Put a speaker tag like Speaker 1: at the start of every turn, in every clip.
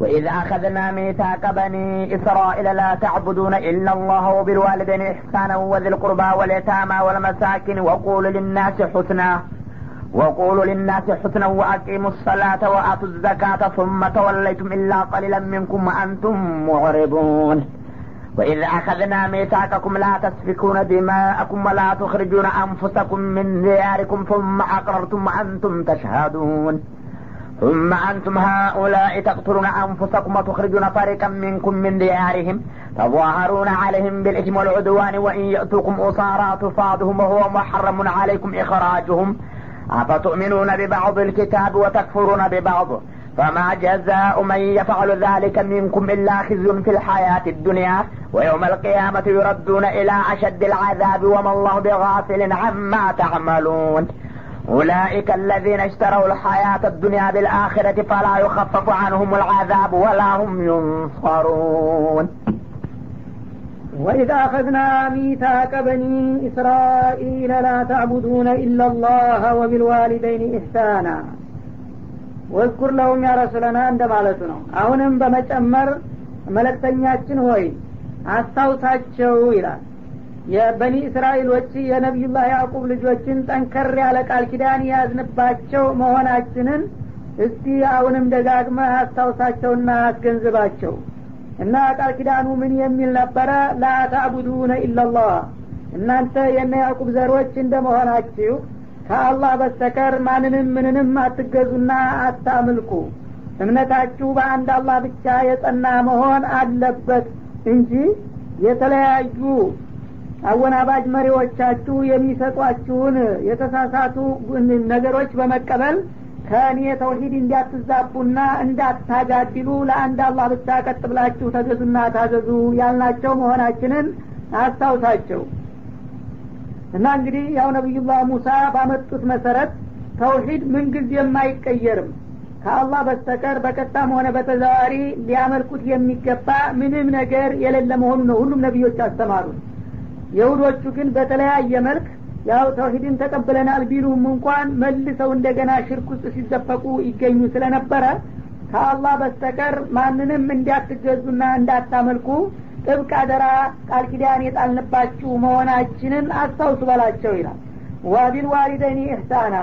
Speaker 1: وإذ أخذنا ميثاق بني إسرائيل لا تعبدون إلا الله وبالوالدين إحسانا وذي القربى واليتامى والمساكين وقولوا للناس حسنا وقولوا للناس حسنا وأقيموا الصلاة وآتوا الزكاة ثم توليتم إلا قليلا منكم وأنتم معرضون وإذ أخذنا ميثاقكم لا تسفكون دماءكم ولا تخرجون أنفسكم من دياركم ثم أقررتم وأنتم تشهدون. ثم أنتم هؤلاء تقتلون أنفسكم وتخرجون فريقا منكم من ديارهم تظاهرون عليهم بالإثم والعدوان وإن يأتوكم أسارى تفاضهم وهو محرم عليكم إخراجهم. أفتؤمنون ببعض الكتاب وتكفرون ببعض؟ فما جزاء من يفعل ذلك منكم إلا خزي في الحياة الدنيا ويوم القيامة يردون إلى أشد العذاب وما الله بغافل عما تعملون. أولئك الذين اشتروا الحياة الدنيا بالآخرة فلا يخفف عنهم العذاب ولا هم ينصرون
Speaker 2: وإذا أخذنا ميثاق بني إسرائيل لا تعبدون إلا الله وبالوالدين إحسانا ወዝኩር ለሁም ያ ረሱለና እንደ ማለቱ ነው አሁንም በመጨመር መለክተኛችን ሆይ አስታውሳቸው ይላል የበኒ እስራኤሎች የነቢዩላህ ያዕቁብ ልጆችን ጠንከር ያለ ቃል ኪዳን የያዝንባቸው መሆናችንን እስቲ አሁንም ደጋግመ አስታውሳቸውና አስገንዝባቸው። እና ቃል ኪዳኑ ምን የሚል ነበረ? ላታዕቡዱነ ኢላላህ እናንተ የነ ያዕቁብ ዘሮች እንደ መሆናችሁ ከአላህ በስተቀር ማንንም ምንንም አትገዙና አታምልኩ። እምነታችሁ በአንድ አላህ ብቻ የጸና መሆን አለበት እንጂ የተለያዩ አወናባጅ መሪዎቻችሁ የሚሰጧችሁን የተሳሳቱ ነገሮች በመቀበል ከእኔ ተውሂድ እንዲያትዛቡና እንዳታጋድሉ ለአንድ አላህ ብቻ ቀጥ ብላችሁ ተገዙና ታዘዙ ያልናቸው መሆናችንን አስታውሳቸው። እና እንግዲህ ያው ነቢዩላህ ሙሳ ባመጡት መሰረት ተውሂድ ምንጊዜም አይቀየርም ከአላህ በስተቀር በቀጥታም ሆነ በተዘዋሪ ሊያመልኩት የሚገባ ምንም ነገር የሌለ መሆኑ ነው ሁሉም ነቢዮች አስተማሩት የሁዶቹ ግን በተለያየ መልክ ያው ተውሂድን ተቀብለናል ቢሉም እንኳን መልሰው እንደገና ሽርክ ውስጥ ሲዘፈቁ ይገኙ ስለነበረ ከአላህ በስተቀር ማንንም እንዲያትገዙና እንዳታመልኩ ጥብቅ አደራ ቃል ኪዳን የጣልንባችሁ መሆናችንን አስታውሱ በላቸው ይላል። ዋቢል ዋሊደኒ ኢሕሳና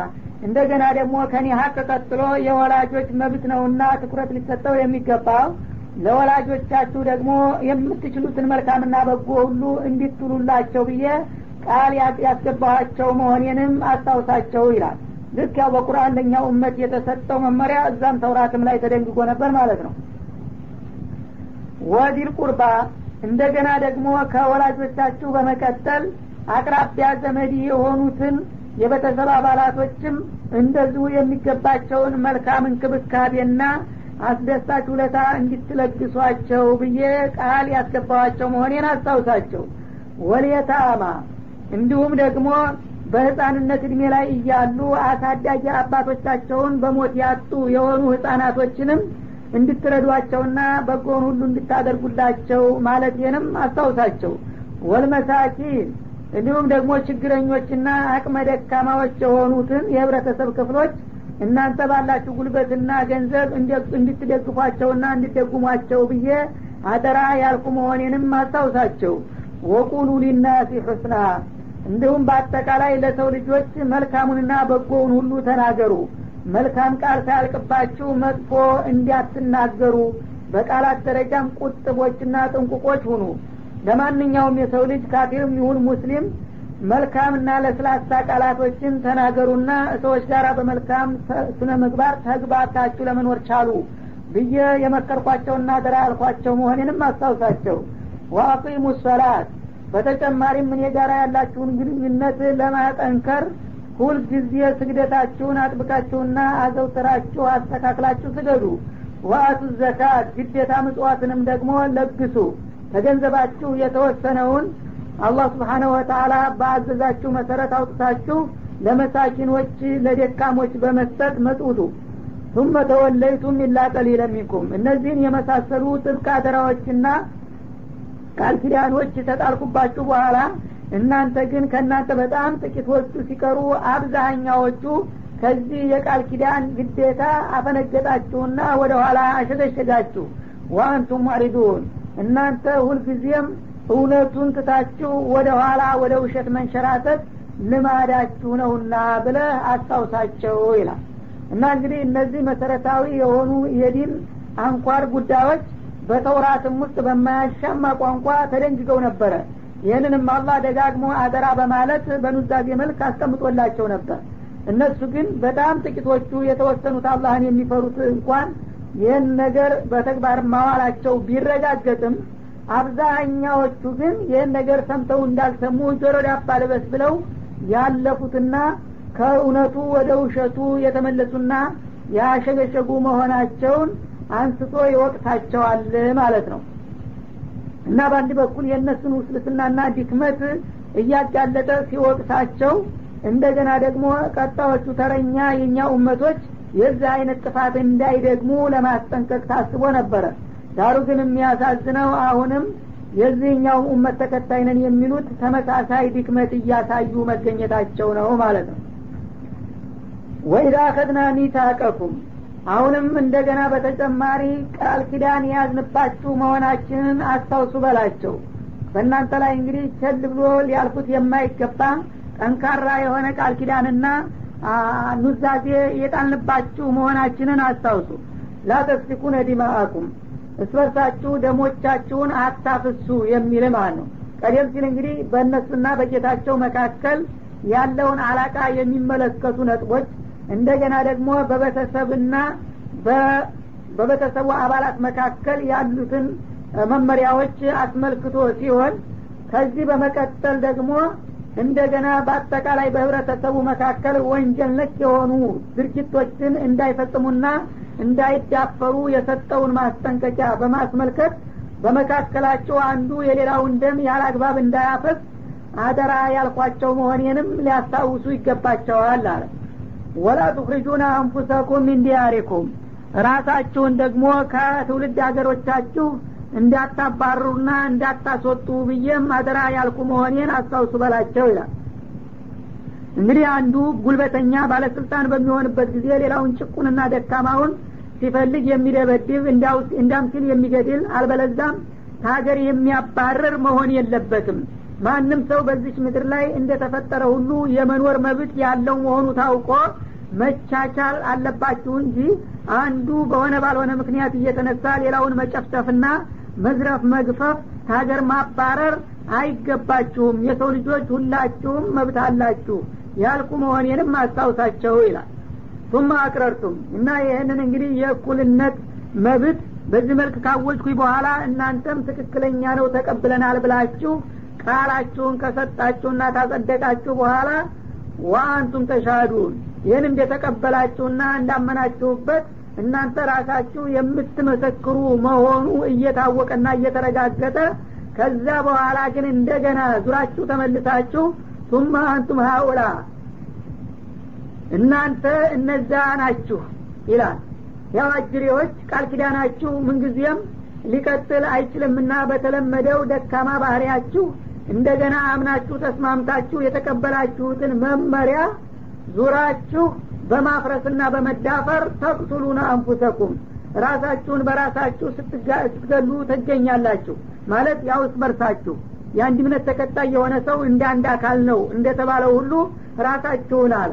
Speaker 2: እንደገና ደግሞ ከኔ ሀቅ ቀጥሎ የወላጆች መብት ነውና ትኩረት ሊሰጠው የሚገባው ለወላጆቻችሁ ደግሞ የምትችሉትን መልካምና በጎ ሁሉ እንዲትሉላቸው ብዬ ቃል ያስገባኋቸው መሆኔንም አስታውሳቸው ይላል። ልክ ያው በቁርአን ለኛው እመት የተሰጠው መመሪያ እዛም ተውራትም ላይ ተደንግጎ ነበር ማለት ነው። ወዲል ቁርባ እንደገና ደግሞ ከወላጆቻችሁ በመቀጠል አቅራቢያ ዘመድ የሆኑትን የቤተሰብ አባላቶችም እንደዚሁ የሚገባቸውን መልካም እንክብካቤና አስደሳች ውለታ እንዲትለግሷቸው ብዬ ቃል ያስገባዋቸው መሆኔን አስታውሳቸው። ወልየታማ እንዲሁም ደግሞ በህፃንነት እድሜ ላይ እያሉ አሳዳጊ አባቶቻቸውን በሞት ያጡ የሆኑ ህጻናቶችንም እንድትረዷቸውና በጎን ሁሉ እንድታደርጉላቸው ማለቴንም አስታውሳቸው። ወልመሳኪን እንዲሁም ደግሞ ችግረኞችና አቅመ ደካማዎች የሆኑትን የህብረተሰብ ክፍሎች እናንተ ባላችሁ ጉልበትና ገንዘብ እንድትደግፏቸውና እንድደጉሟቸው ብዬ አደራ ያልኩ መሆኔንም አስታውሳቸው ወቁሉ ሊናሲ ሑስና። እንዲሁም በአጠቃላይ ለሰው ልጆች መልካሙንና በጎውን ሁሉ ተናገሩ። መልካም ቃል ሳያልቅባችሁ መጥፎ እንዲያትናገሩ። በቃላት ደረጃም ቁጥቦችና ጥንቁቆች ሁኑ። ለማንኛውም የሰው ልጅ ካፊርም ይሁን ሙስሊም መልካምና ለስላሳ ቃላቶችን ተናገሩና ሰዎች ጋር በመልካም ስነ ምግባር ተግባብታችሁ ለመኖር ቻሉ ብዬ የመከርኳቸውና ደራ ያልኳቸው መሆኔንም አስታውሳቸው። ወአቂሙ ሰላት። በተጨማሪም እኔ ጋር ያላችሁን ግንኙነት ለማጠንከር ሁልጊዜ ስግደታችሁን አጥብቃችሁና አዘውትራችሁ አስተካክላችሁ ስገዱ። ወአቱ ዘካት። ግዴታ ምጽዋትንም ደግሞ ለግሱ። ከገንዘባችሁ የተወሰነውን አላህ ስብሓነሁ ወተአላ በአዘዛችሁ መሰረት አውጥታችሁ ለመሳኪኖች ለደካሞች በመስጠት መጽውቱ ثم ተወለይቱም ኢላ ቀሊለ ሚንኩም። እነዚህን የመሳሰሉ ጥብቅ አደራዎችና ቃል ኪዳኖች ተጣልኩባችሁ በኋላ እናንተ ግን ከእናንተ በጣም ጥቂቶቹ ሲቀሩ አብዛኛዎቹ ከዚህ የቃል ኪዳን ግዴታ አፈነገጣችሁና ወደ ኋላ አሸገሸጋችሁ ወአንቱም ሙዕሪዱን እናንተ ሁልጊዜም እውነቱን ትታችሁ ወደ ኋላ ወደ ውሸት መንሸራተት ልማዳችሁ ነውና ብለህ አስታውሳቸው ይላል። እና እንግዲህ እነዚህ መሰረታዊ የሆኑ የዲን አንኳር ጉዳዮች በተውራትም ውስጥ በማያሻማ ቋንቋ ተደንግገው ነበረ። ይህንንም አላህ ደጋግሞ አደራ በማለት በኑዛዜ መልክ አስቀምጦላቸው ነበር። እነሱ ግን በጣም ጥቂቶቹ የተወሰኑት አላህን የሚፈሩት እንኳን ይህን ነገር በተግባር ማዋላቸው ቢረጋገጥም አብዛኛዎቹ ግን ይህን ነገር ሰምተው እንዳልሰሙ ጆሮ ዳባ ልበስ ብለው ያለፉትና ከእውነቱ ወደ ውሸቱ የተመለሱና ያሸገሸጉ መሆናቸውን አንስቶ ይወቅታቸዋል ማለት ነው። እና በአንድ በኩል የእነሱን ውስልስናና ድክመት እያጋለጠ ሲወቅሳቸው እንደገና ደግሞ ቀጣዮቹ ተረኛ የእኛ ኡመቶች የዚህ አይነት ጥፋት እንዳይደግሙ ለማስጠንቀቅ ታስቦ ነበረ ዳሩ ግን የሚያሳዝነው አሁንም የዚህኛው ኡመት ተከታይ ነን የሚሉት ተመሳሳይ ድክመት እያሳዩ መገኘታቸው ነው ማለት ነው። ወኢዛ አኸድና ሚታቀኩም አሁንም እንደገና በተጨማሪ ቃል ኪዳን የያዝንባችሁ መሆናችንን አስታውሱ በላቸው። በእናንተ ላይ እንግዲህ ቸል ብሎ ሊያልፉት የማይገባ ጠንካራ የሆነ ቃል ኪዳንና ኑዛዜ የጣልንባችሁ መሆናችንን አስታውሱ። ላተስፊኩነ ዲማአኩም እስበርሳችሁ ደሞቻችሁን አታፍሱ የሚል ማለት ነው። ቀደም ሲል እንግዲህ በእነሱና በጌታቸው መካከል ያለውን አላቃ የሚመለከቱ ነጥቦች እንደገና ደግሞ በቤተሰብና በቤተሰቡ አባላት መካከል ያሉትን መመሪያዎች አስመልክቶ ሲሆን ከዚህ በመቀጠል ደግሞ እንደገና በአጠቃላይ በህብረተሰቡ መካከል ወንጀል ነክ የሆኑ ድርጊቶችን እንዳይፈጽሙና እንዳይዳፈሩ የሰጠውን ማስጠንቀቂያ በማስመልከት በመካከላቸው አንዱ የሌላውን ደም ያለ እንዳያፈስ አደራ ያልኳቸው መሆኔንም ሊያስታውሱ ይገባቸዋል አለ። ወላ ቱክሪጁና አንፉሰኩም ሚን ዲያሪኩም። ራሳችሁን ደግሞ ከትውልድ ሀገሮቻችሁ እንዳታባሩና እንዳታስወጡ ብዬም አደራ ያልኩ መሆኔን አስታውሱ በላቸው ይላል እንግዲህ አንዱ ጉልበተኛ ባለስልጣን በሚሆንበት ጊዜ ሌላውን ጭቁንና ደካማውን ሲፈልግ የሚደበድብ እንዳም ሲል የሚገድል አልበለዛም ከሀገር የሚያባረር መሆን የለበትም። ማንም ሰው በዚች ምድር ላይ እንደተፈጠረ ሁሉ የመኖር መብት ያለው መሆኑ ታውቆ መቻቻል አለባችሁ እንጂ አንዱ በሆነ ባልሆነ ምክንያት እየተነሳ ሌላውን መጨፍጨፍና መዝረፍ መግፈፍ ከሀገር ማባረር አይገባችሁም። የሰው ልጆች ሁላችሁም መብት አላችሁ ያልኩ መሆኔንም አስታውሳቸው ይላል። ቱማ አቅረርቱም እና ይህንን እንግዲህ የእኩልነት መብት በዚህ መልክ ካወጅኩኝ በኋላ እናንተም ትክክለኛ ነው ተቀብለናል ብላችሁ ቃላችሁን ከሰጣችሁና ታጸደቃችሁ በኋላ ወአንቱም ተሻዱን። ይህን እንደተቀበላችሁና እንዳመናችሁበት እናንተ ራሳችሁ የምትመሰክሩ መሆኑ እየታወቀና እየተረጋገጠ ከዛ በኋላ ግን እንደገና ዙራችሁ ተመልሳችሁ ቱማ አንቱም ሀኡላ እናንተ እነዛ ናችሁ ይላል። ያው አጅሬዎች ቃል ኪዳናችሁ ምንጊዜም ሊቀጥል አይችልምና በተለመደው ደካማ ባህሪያችሁ እንደገና አምናችሁ ተስማምታችሁ የተቀበላችሁትን መመሪያ ዙራችሁ በማፍረስና በመዳፈር ተቅቱሉነ አንፉሰኩም። ራሳችሁን በራሳችሁ ስትገሉ ትገኛላችሁ። ማለት ያው እስበርሳችሁ የአንድ እምነት ተከታይ የሆነ ሰው እንደ አንድ አካል ነው እንደተባለው ሁሉ ራሳችሁን አለ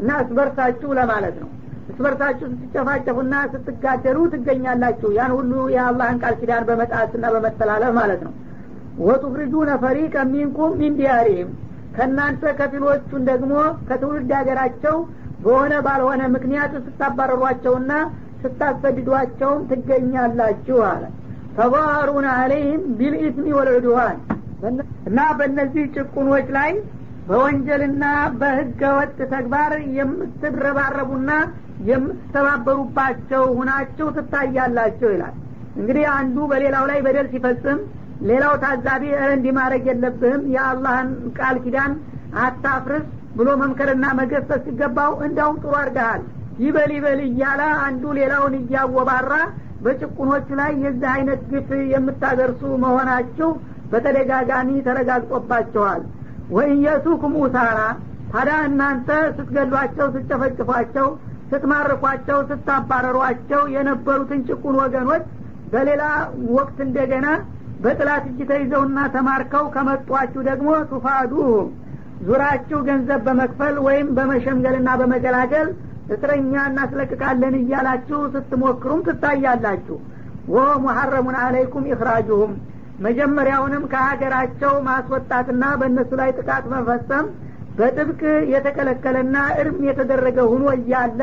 Speaker 2: እና እስበርሳችሁ ለማለት ነው። እስበርሳችሁ ስትጨፋጨፉና ስትጋደሉ ትገኛላችሁ። ያን ሁሉ የአላህን ቃል ኪዳን በመጣትና በመተላለፍ ማለት ነው። ወቱፍሪጁነ ፈሪቀ ሚንኩም ሚን ዲያሪህም ከእናንተ ከፊሎቹን ደግሞ ከትውልድ ሀገራቸው በሆነ ባልሆነ ምክንያት ስታባረሯቸውና ስታሰድዷቸውም ትገኛላችሁ አለ። ተባሩን አለይህም ቢልኢስሚ ወልዑድዋን እና በእነዚህ ጭቁኖች ላይ በወንጀልና በህገ ወጥ ተግባር የምትረባረቡና የምትተባበሩባቸው ሁናችሁ ትታያላችሁ ይላል። እንግዲህ አንዱ በሌላው ላይ በደል ሲፈጽም ሌላው ታዛቢ እንዲህ ማድረግ የለብህም የአላህን ቃል ኪዳን አታፍርስ ብሎ መምከርና መገሰጽ ሲገባው እንዳውም ጥሩ አድርገሃል። ይበል ይበል እያለ አንዱ ሌላውን እያወባራ በጭቁኖቹ ላይ የዚህ አይነት ግፍ የምታደርሱ መሆናችሁ በተደጋጋሚ ተረጋግጦባቸዋል። ወኢየሱኩም ኡሳራ ታዲያ እናንተ ስትገሏቸው ስትጨፈጭፏቸው ስትማርኳቸው ስታባረሯቸው የነበሩትን ጭቁን ወገኖች በሌላ ወቅት እንደገና በጥላት እጅ ተይዘውና ተማርከው ከመጧችሁ ደግሞ ቱፋዱሁም ዙራችሁ ገንዘብ በመክፈል ወይም በመሸምገልና በመገላገል እስረኛ እናስለቅቃለን እያላችሁ ስትሞክሩም ትታያላችሁ። ወ ሙሐረሙን አለይኩም ኢኽራጁሁም መጀመሪያውንም ከሀገራቸው ማስወጣትና በእነሱ ላይ ጥቃት መፈጸም በጥብቅ የተከለከለና እርም የተደረገ ሁኖ እያለ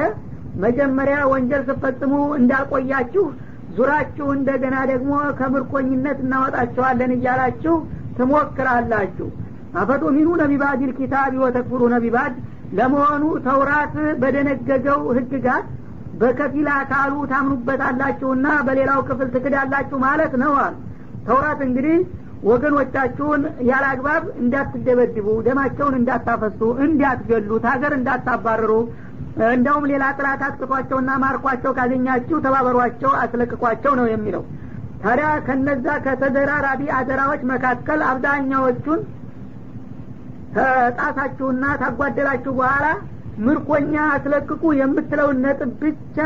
Speaker 2: መጀመሪያ ወንጀል ስፈጽሙ እንዳቆያችሁ ዙራችሁ እንደገና ደግሞ ከምርኮኝነት እናወጣቸዋለን እያላችሁ ትሞክራላችሁ። አፈጡሚኑነ ቢባዲል ኪታቢ ወተክፍሩነ ቢባድ ለመሆኑ ተውራት በደነገገው ህግጋት በከፊል አካሉ ታምኑበታላችሁና በሌላው ክፍል ትክዳላችሁ ማለት ነው አሉ ተውራት እንግዲህ ወገኖቻችሁን ያለ አግባብ እንዳትደበድቡ ደማቸውን እንዳታፈሱ እንዲያትገሉት ሀገር እንዳታባርሩ እንደውም ሌላ ጥላት አጥቅቷቸውና ማርኳቸው ካገኛችሁ ተባበሯቸው አስለቅቋቸው ነው የሚለው። ታዲያ ከነዛ ከተደራራቢ አደራዎች መካከል አብዛኛዎቹን ተጣሳችሁና ታጓደላችሁ በኋላ ምርኮኛ አስለቅቁ የምትለውን ነጥብ ብቻ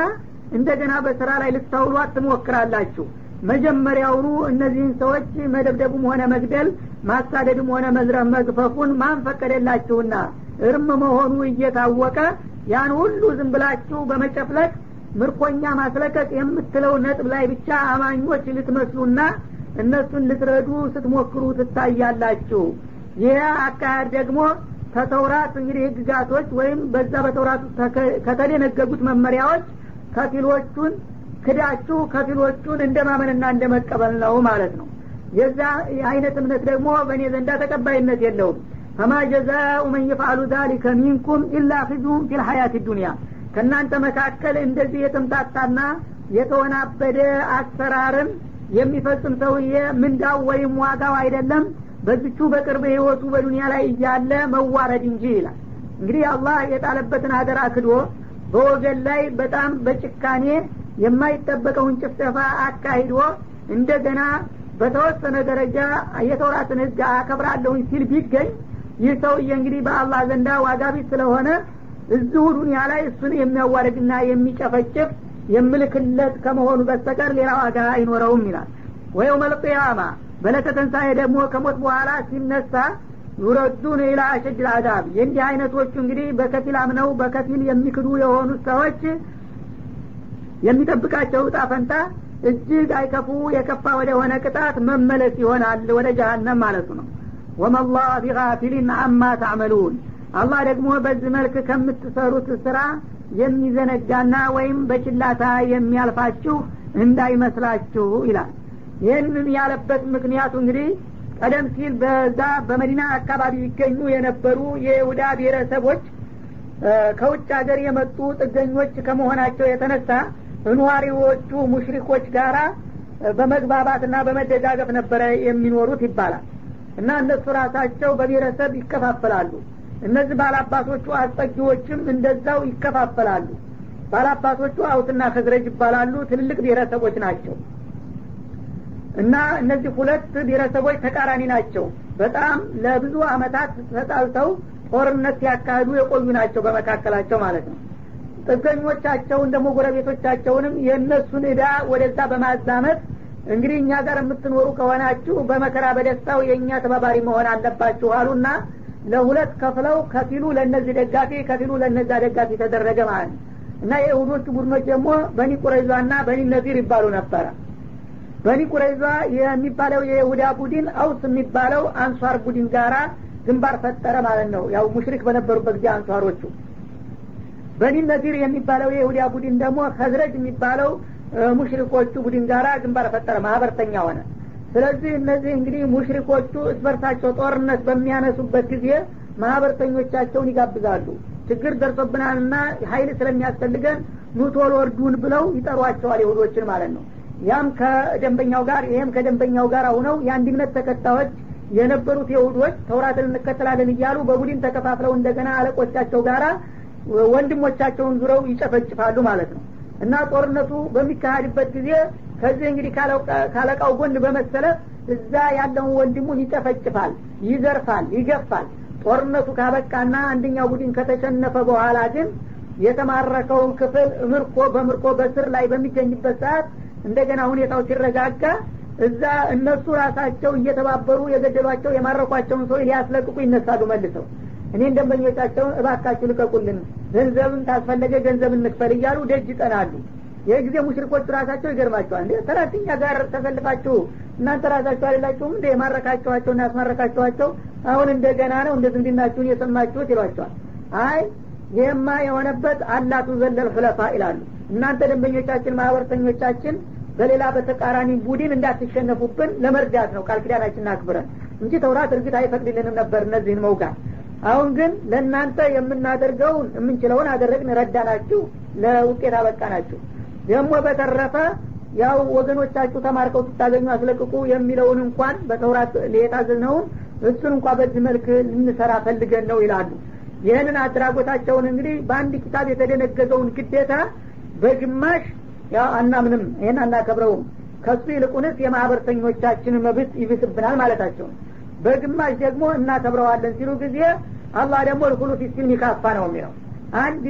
Speaker 2: እንደገና በስራ ላይ ልታውሏት ትሞክራላችሁ መጀመሪያውኑ እነዚህን ሰዎች መደብደቡም ሆነ መግደል ማሳደድም ሆነ መዝረፍ መግፈፉን ማን ፈቀደላችሁና? እርም መሆኑ እየታወቀ ያን ሁሉ ዝም ብላችሁ በመጨፍለቅ ምርኮኛ ማስለቀቅ የምትለው ነጥብ ላይ ብቻ አማኞች ልትመስሉና እነሱን ልትረዱ ስትሞክሩ ትታያላችሁ። ይህ አካሄድ ደግሞ ከተውራት እንግዲህ ህግጋቶች ወይም በዛ በተውራት ከተደነገጉት መመሪያዎች ከፊሎቹን ክዳችሁ ከፊሎቹን እንደ ማመንና እንደ መቀበል ነው ማለት ነው። የዛ አይነት እምነት ደግሞ በእኔ ዘንዳ ተቀባይነት የለውም። ፈማ ጀዛኡ መን የፍአሉ ዛሊከ ሚንኩም ኢላ ፊዙም ፊልሐያት ዱኒያ ከእናንተ መካከል እንደዚህ የተምታታና የተወናበደ አሰራርን የሚፈጽም ሰውዬ ምንዳው ወይም ዋጋው አይደለም። በዝቹ በቅርብ ህይወቱ በዱኒያ ላይ እያለ መዋረድ እንጂ ይላል። እንግዲህ አላህ የጣለበትን አደራ ክዶ በወገን ላይ በጣም በጭካኔ የማይጠበቀውን ጭፍጨፋ አካሂዶ እንደገና በተወሰነ ደረጃ የተውራትን ህግ አከብራለሁኝ ሲል ቢገኝ ይህ ሰውዬ እንግዲህ በአላህ ዘንዳ ዋጋ ቢስ ስለሆነ እዚሁ ዱኒያ ላይ እሱን የሚያዋርድና የሚጨፈጭፍ የምልክለት ከመሆኑ በስተቀር ሌላ ዋጋ አይኖረውም ይላል። ወየው መልቅያማ በለተ ደግሞ ከሞት በኋላ ሲነሳ ዩረዱን ኢላ አሸድ አዳብ። የእንዲህ አይነቶቹ እንግዲህ በከፊል አምነው በከፊል የሚክዱ የሆኑት ሰዎች የሚጠብቃቸው እጣ ፈንታ እጅግ አይከፉ የከፋ ወደ ሆነ ቅጣት መመለስ ይሆናል ወደ ጀሀነም ማለቱ ነው። ወመላህ ቢጋፊሊን አማ ታዕመሉን አላህ ደግሞ በዚህ መልክ ከምትሰሩት ስራ የሚዘነጋና ወይም በችላታ የሚያልፋችሁ እንዳይመስላችሁ ይላል። ይህንን ያለበት ምክንያቱ እንግዲህ ቀደም ሲል በዛ በመዲና አካባቢ ይገኙ የነበሩ የይሁዳ ብሔረሰቦች ከውጭ ሀገር የመጡ ጥገኞች ከመሆናቸው የተነሳ ነዋሪዎቹ ሙሽሪኮች ጋራ በመግባባትና በመደጋገፍ ነበረ የሚኖሩት ይባላል። እና እነሱ ራሳቸው በብሔረሰብ ይከፋፈላሉ። እነዚህ ባላባቶቹ አስጠጊዎችም እንደዛው ይከፋፈላሉ። ባላባቶቹ አውትና ከዝረጅ ይባላሉ። ትልልቅ ብሔረሰቦች ናቸው። እና እነዚህ ሁለት ብሔረሰቦች ተቃራኒ ናቸው። በጣም ለብዙ አመታት ተጣልተው ጦርነት ሲያካሂዱ የቆዩ ናቸው በመካከላቸው ማለት ነው ጥገኞቻቸውን ደግሞ ጎረቤቶቻቸውንም የእነሱን እዳ ወደዛ በማዛመት እንግዲህ እኛ ጋር የምትኖሩ ከሆናችሁ በመከራ በደስታው የእኛ ተባባሪ መሆን አለባችሁ አሉና ለሁለት ከፍለው ከፊሉ ለእነዚህ ደጋፊ ከፊሉ ለእነዛ ደጋፊ ተደረገ ማለት ነው። እና የይሁዶቹ ቡድኖች ደግሞ በኒ ቁረይዟ በኒ ነዚር ይባሉ ነበረ። በኒ ቁረይዟ የሚባለው የይሁዳ ቡድን አውስ የሚባለው አንሷር ቡድን ጋራ ግንባር ፈጠረ ማለት ነው። ያው ሙሽሪክ በነበሩበት ጊዜ አንሷሮቹ በኒ ነዚር የሚባለው የይሁዳ ቡድን ደግሞ ከዝረጅ የሚባለው ሙሽሪኮቹ ቡድን ጋራ ግንባር ፈጠረ ማህበርተኛ ሆነ። ስለዚህ እነዚህ እንግዲህ ሙሽሪኮቹ እስበርሳቸው ጦርነት በሚያነሱበት ጊዜ ማህበርተኞቻቸውን ይጋብዛሉ። ችግር ደርሶብናልና ሀይል ስለሚያስፈልገን ኑቶል ወርዱን ብለው ይጠሯቸዋል ይሁዶችን ማለት ነው። ያም ከደንበኛው ጋር ይሄም ከደንበኛው ጋር ሁነው የአንድ እምነት ተከታዮች የነበሩት የሁዶች ተውራትን እንከተላለን እያሉ በቡድን ተከፋፍለው እንደገና አለቆቻቸው ጋራ ወንድሞቻቸውን ዙረው ይጨፈጭፋሉ ማለት ነው። እና ጦርነቱ በሚካሄድበት ጊዜ ከዚህ እንግዲህ ካለቃው ጎን በመሰለፍ እዛ ያለውን ወንድሙን ይጨፈጭፋል ይዘርፋል ይገፋል። ጦርነቱ ካበቃና አንደኛው ቡድን ከተሸነፈ በኋላ ግን የተማረከውን ክፍል ምርኮ በምርኮ በስር ላይ በሚገኝበት ሰዓት እንደገና ሁኔታው ሲረጋጋ እዛ እነሱ ራሳቸው እየተባበሩ የገደሏቸው የማረኳቸውን ሰው ሊያስለቅቁ ይነሳሉ መልሰው እኔን ደንበኞቻቸውን እባካችሁ ልቀቁልን። ገንዘብን ታስፈለገ ገንዘብ እንክፈል እያሉ ደጅ ይጠናሉ ይህ ጊዜ ሙሽሪኮቹ ራሳቸው ይገርማቸዋል። እንዴ ተራትኛ ጋር ተሰልፋችሁ እናንተ ራሳችሁ አይደላችሁም እንደ የማረካችኋቸው እና ያስማረካችኋቸው አሁን እንደገና ነው እንደ ዝምድናችሁን የሰማችሁት ይሏቸዋል። አይ ይህማ የሆነበት አላቱ ዘለል ሁለፋ ይላሉ። እናንተ ደንበኞቻችን ማህበርተኞቻችን በሌላ በተቃራኒ ቡድን እንዳትሸነፉብን ለመርዳት ነው። ቃል ኪዳናችን አክብረን እንጂ ተውራት እርግጥ አይፈቅድልንም ነበር እነዚህን መውጋት አሁን ግን ለእናንተ የምናደርገውን የምንችለውን አደረግን ረዳናችሁ ለውጤት አበቃናችሁ። ደግሞ በተረፈ ያው ወገኖቻችሁ ተማርከው ስታገኙ አስለቅቁ የሚለውን እንኳን በተውራት የታዘዝነውን እሱን እንኳ በዚህ መልክ ልንሰራ ፈልገን ነው ይላሉ። ይህንን አድራጎታቸውን እንግዲህ በአንድ ኪታብ የተደነገገውን ግዴታ በግማሽ ያው አናምንም ይህን አናከብረውም። ከሱ ይልቁንስ የማህበርተኞቻችን መብት ይብስብናል ማለታቸው በግማሽ ደግሞ እናከብረዋለን ሲሉ ጊዜ አላህ ደግሞ ልኩሉ ፊሲልም ይካፋ ነው የሚለው። አንድ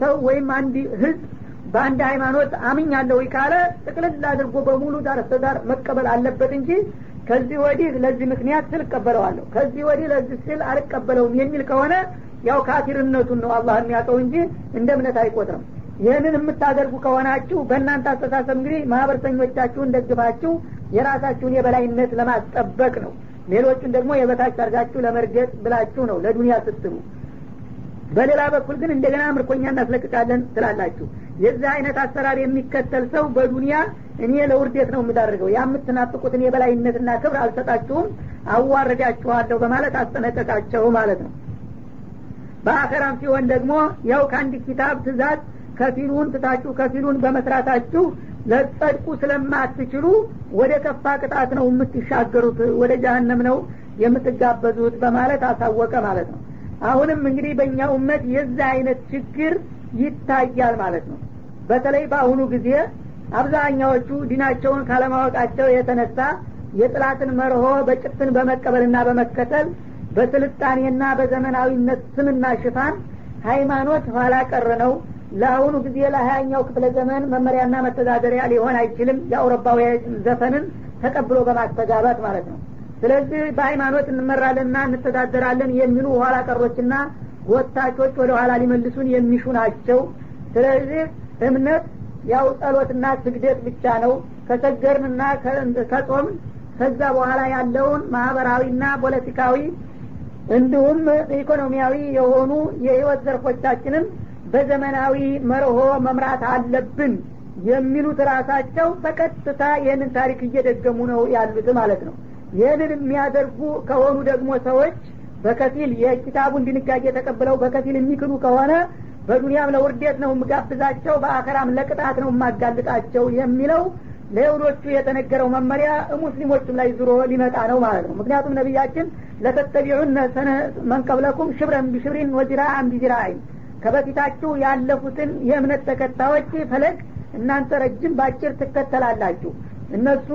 Speaker 2: ሰው ወይም አንድ ህዝብ በአንድ ሃይማኖት አምኛለሁ ካለ ጥቅልል አድርጎ በሙሉ ዳር መቀበል አለበት እንጂ ከዚህ ወዲህ ለዚህ ምክንያት ስል እቀበለዋለሁ ከዚህ ወዲህ ለዚህ ስል አልቀበለውም የሚል ከሆነ ያው ካፊርነቱን ነው አላህ የሚያውቀው እንጂ እንደ እምነት አይቆጥርም። ይህንን የምታደርጉ ከሆናችሁ በእናንተ አስተሳሰብ እንግዲህ ማህበርተኞቻችሁን ደግፋችሁ የራሳችሁን የበላይነት ለማስጠበቅ ነው ሌሎቹን ደግሞ የበታች አርጋችሁ ለመርገጥ ብላችሁ ነው ለዱንያ ስትሉ። በሌላ በኩል ግን እንደገና ምርኮኛ እናስለቅቃለን ትላላችሁ። የዚህ አይነት አሰራር የሚከተል ሰው በዱንያ እኔ ለውርደት ነው የምዳርገው። የምትናፍቁትን የበላይነትና ክብር አልሰጣችሁም አዋረዳችኋለሁ በማለት አስጠነቀቃቸው ማለት ነው። በአኸራም ሲሆን ደግሞ ያው ከአንድ ኪታብ ትእዛዝ ከፊሉን ትታችሁ ከፊሉን በመስራታችሁ ለጸድቁ ስለማትችሉ ወደ ከፋ ቅጣት ነው የምትሻገሩት ወደ ጃሃንም ነው የምትጋበዙት በማለት አሳወቀ ማለት ነው። አሁንም እንግዲህ በእኛ እመት የዚህ አይነት ችግር ይታያል ማለት ነው። በተለይ በአሁኑ ጊዜ አብዛኛዎቹ ዲናቸውን ካለማወቃቸው የተነሳ የጥላትን መርሆ በጭፍን በመቀበልና በመከተል በስልጣኔና በዘመናዊነት ስምና ሽፋን ሃይማኖት ኋላ ቀር ነው ለአሁኑ ጊዜ ለሀያኛው ክፍለ ዘመን መመሪያና መተዳደሪያ ሊሆን አይችልም። የአውሮፓውያን ዘፈንን ተቀብሎ በማስተጋባት ማለት ነው። ስለዚህ በሃይማኖት እንመራለንና እንተዳደራለን የሚሉ ኋላ ቀሮችና ጎታቾች ወደ ኋላ ሊመልሱን የሚሹ ናቸው። ስለዚህ እምነት ያው ጸሎትና ስግደት ብቻ ነው። ከሰገርንና ከጾም ከዛ በኋላ ያለውን ማህበራዊና ፖለቲካዊ እንዲሁም ኢኮኖሚያዊ የሆኑ የህይወት ዘርፎቻችንን በዘመናዊ መርሆ መምራት አለብን የሚሉት ራሳቸው በቀጥታ ይህንን ታሪክ እየደገሙ ነው ያሉት ማለት ነው። ይህንን የሚያደርጉ ከሆኑ ደግሞ ሰዎች በከፊል የኪታቡን ድንጋጌ ተቀብለው በከፊል የሚክዱ ከሆነ በዱንያም ለውርዴት ነው የምጋብዛቸው በአኸራም ለቅጣት ነው የማጋልጣቸው የሚለው ለይሁዶቹ የተነገረው መመሪያ ሙስሊሞቹም ላይ ዙሮ ሊመጣ ነው ማለት ነው። ምክንያቱም ነቢያችን لتتبعن من قبلكم شبرا بشبر وذراعا بذراع ከበፊታችሁ ያለፉትን የእምነት ተከታዮች ፈለግ እናንተ ረጅም ባጭር ትከተላላችሁ። እነሱ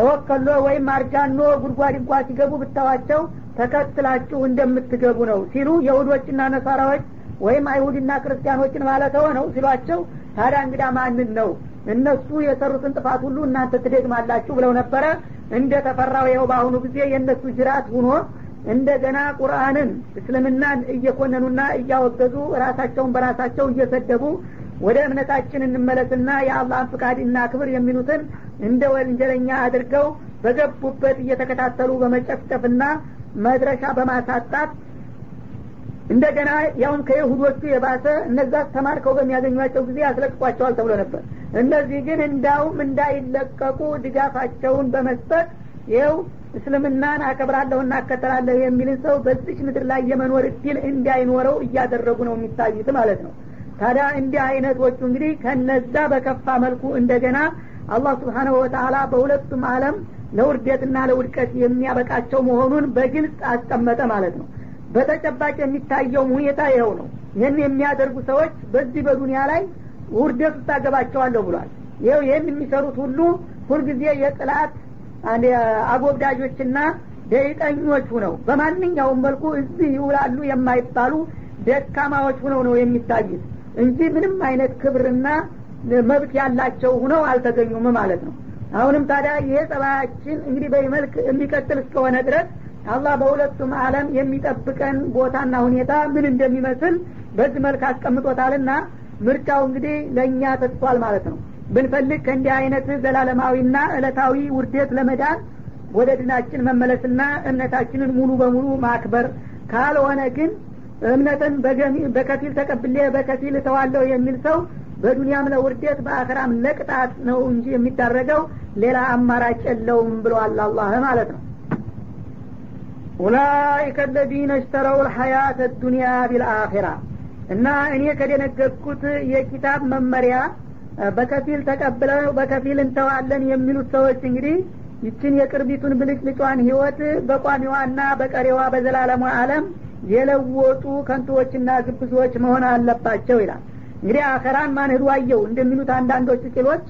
Speaker 2: ወከሎ ወይም አርጃኖ ጉድጓድ እንኳ ሲገቡ ብታዋቸው ተከትላችሁ እንደምትገቡ ነው ሲሉ የሁዶችና ነሳራዎች ወይም አይሁድና ክርስቲያኖችን ማለት ሆነው ሲሏቸው ታዲያ እንግዳ ማንን ነው? እነሱ የሰሩትን ጥፋት ሁሉ እናንተ ትደግማላችሁ ብለው ነበረ። እንደ ተፈራው ይኸው በአሁኑ ጊዜ የእነሱ ጅራት ሁኖ እንደገና ቁርአንን እስልምናን እየኮነኑና እያወገዙ ራሳቸውን በራሳቸው እየሰደቡ ወደ እምነታችን እንመለስና የአላህን ፍቃድና ክብር የሚሉትን እንደ ወንጀለኛ አድርገው በገቡበት እየተከታተሉ በመጨፍጨፍና መድረሻ በማሳጣት እንደገና ያውም ከይሁዶቹ የባሰ እነዛ ተማርከው በሚያገኟቸው ጊዜ ያስለቅቋቸዋል ተብሎ ነበር። እነዚህ ግን እንዳውም እንዳይለቀቁ ድጋፋቸውን በመስጠት ይኸው እስልምናን አከብራለሁ እና አከተላለሁ የሚልን ሰው በዚች ምድር ላይ የመኖር እድል እንዳይኖረው እያደረጉ ነው የሚታዩት ማለት ነው። ታዲያ እንዲህ አይነቶቹ እንግዲህ ከነዛ በከፋ መልኩ እንደገና አላህ ስብሓናሁ ወተላ በሁለቱም አለም ለውርደትና ለውድቀት የሚያበቃቸው መሆኑን በግልጽ አስቀመጠ ማለት ነው። በተጨባጭ የሚታየው ሁኔታ ይኸው ነው። ይህን የሚያደርጉ ሰዎች በዚህ በዱንያ ላይ ውርደት ውስጥ አገባቸዋለሁ ብሏል። ይኸው ይህን የሚሰሩት ሁሉ ሁልጊዜ የጥላት አጎብዳጆችና ደይጠኞች ሁነው በማንኛውም መልኩ እዚህ ይውላሉ የማይባሉ ደካማዎች ሁነው ነው የሚታዩት እንጂ ምንም አይነት ክብርና መብት ያላቸው ሁነው አልተገኙም ማለት ነው። አሁንም ታዲያ ይሄ ጸባያችን እንግዲህ በመልክ የሚቀጥል እስከሆነ ድረስ አላህ በሁለቱም አለም የሚጠብቀን ቦታና ሁኔታ ምን እንደሚመስል በዚህ መልክ አስቀምጦታልና ምርጫው እንግዲህ ለእኛ ተጥቷል ማለት ነው ብንፈልግ ከእንዲህ አይነት ዘላለማዊና እለታዊ ውርደት ለመዳን ወደ ድናችን መመለስና እምነታችንን ሙሉ በሙሉ ማክበር ካልሆነ ግን እምነትን በከፊል ተቀብሌ በከፊል እተዋለሁ የሚል ሰው በዱንያም ለውርደት በአኸራም ለቅጣት ነው እንጂ የሚዳረገው ሌላ አማራጭ የለውም ብለዋል አላህ ማለት ነው። ኡላይከ አለዚነ እሽተረው ልሐያት ዱኒያ ቢልአኺራ እና እኔ ከደነገግኩት የኪታብ መመሪያ በከፊል ተቀብለው በከፊል እንተዋለን የሚሉት ሰዎች እንግዲህ ይችን የቅርቢቱን ብልጭልጯን ህይወት በቋሚዋና በቀሪዋ በዘላለሙ አለም የለወጡ ከንቶዎችና ግብዞች መሆን አለባቸው ይላል። እንግዲህ አኸራን ማን ህዱ አየው እንደሚሉት አንዳንዶች ቂሎች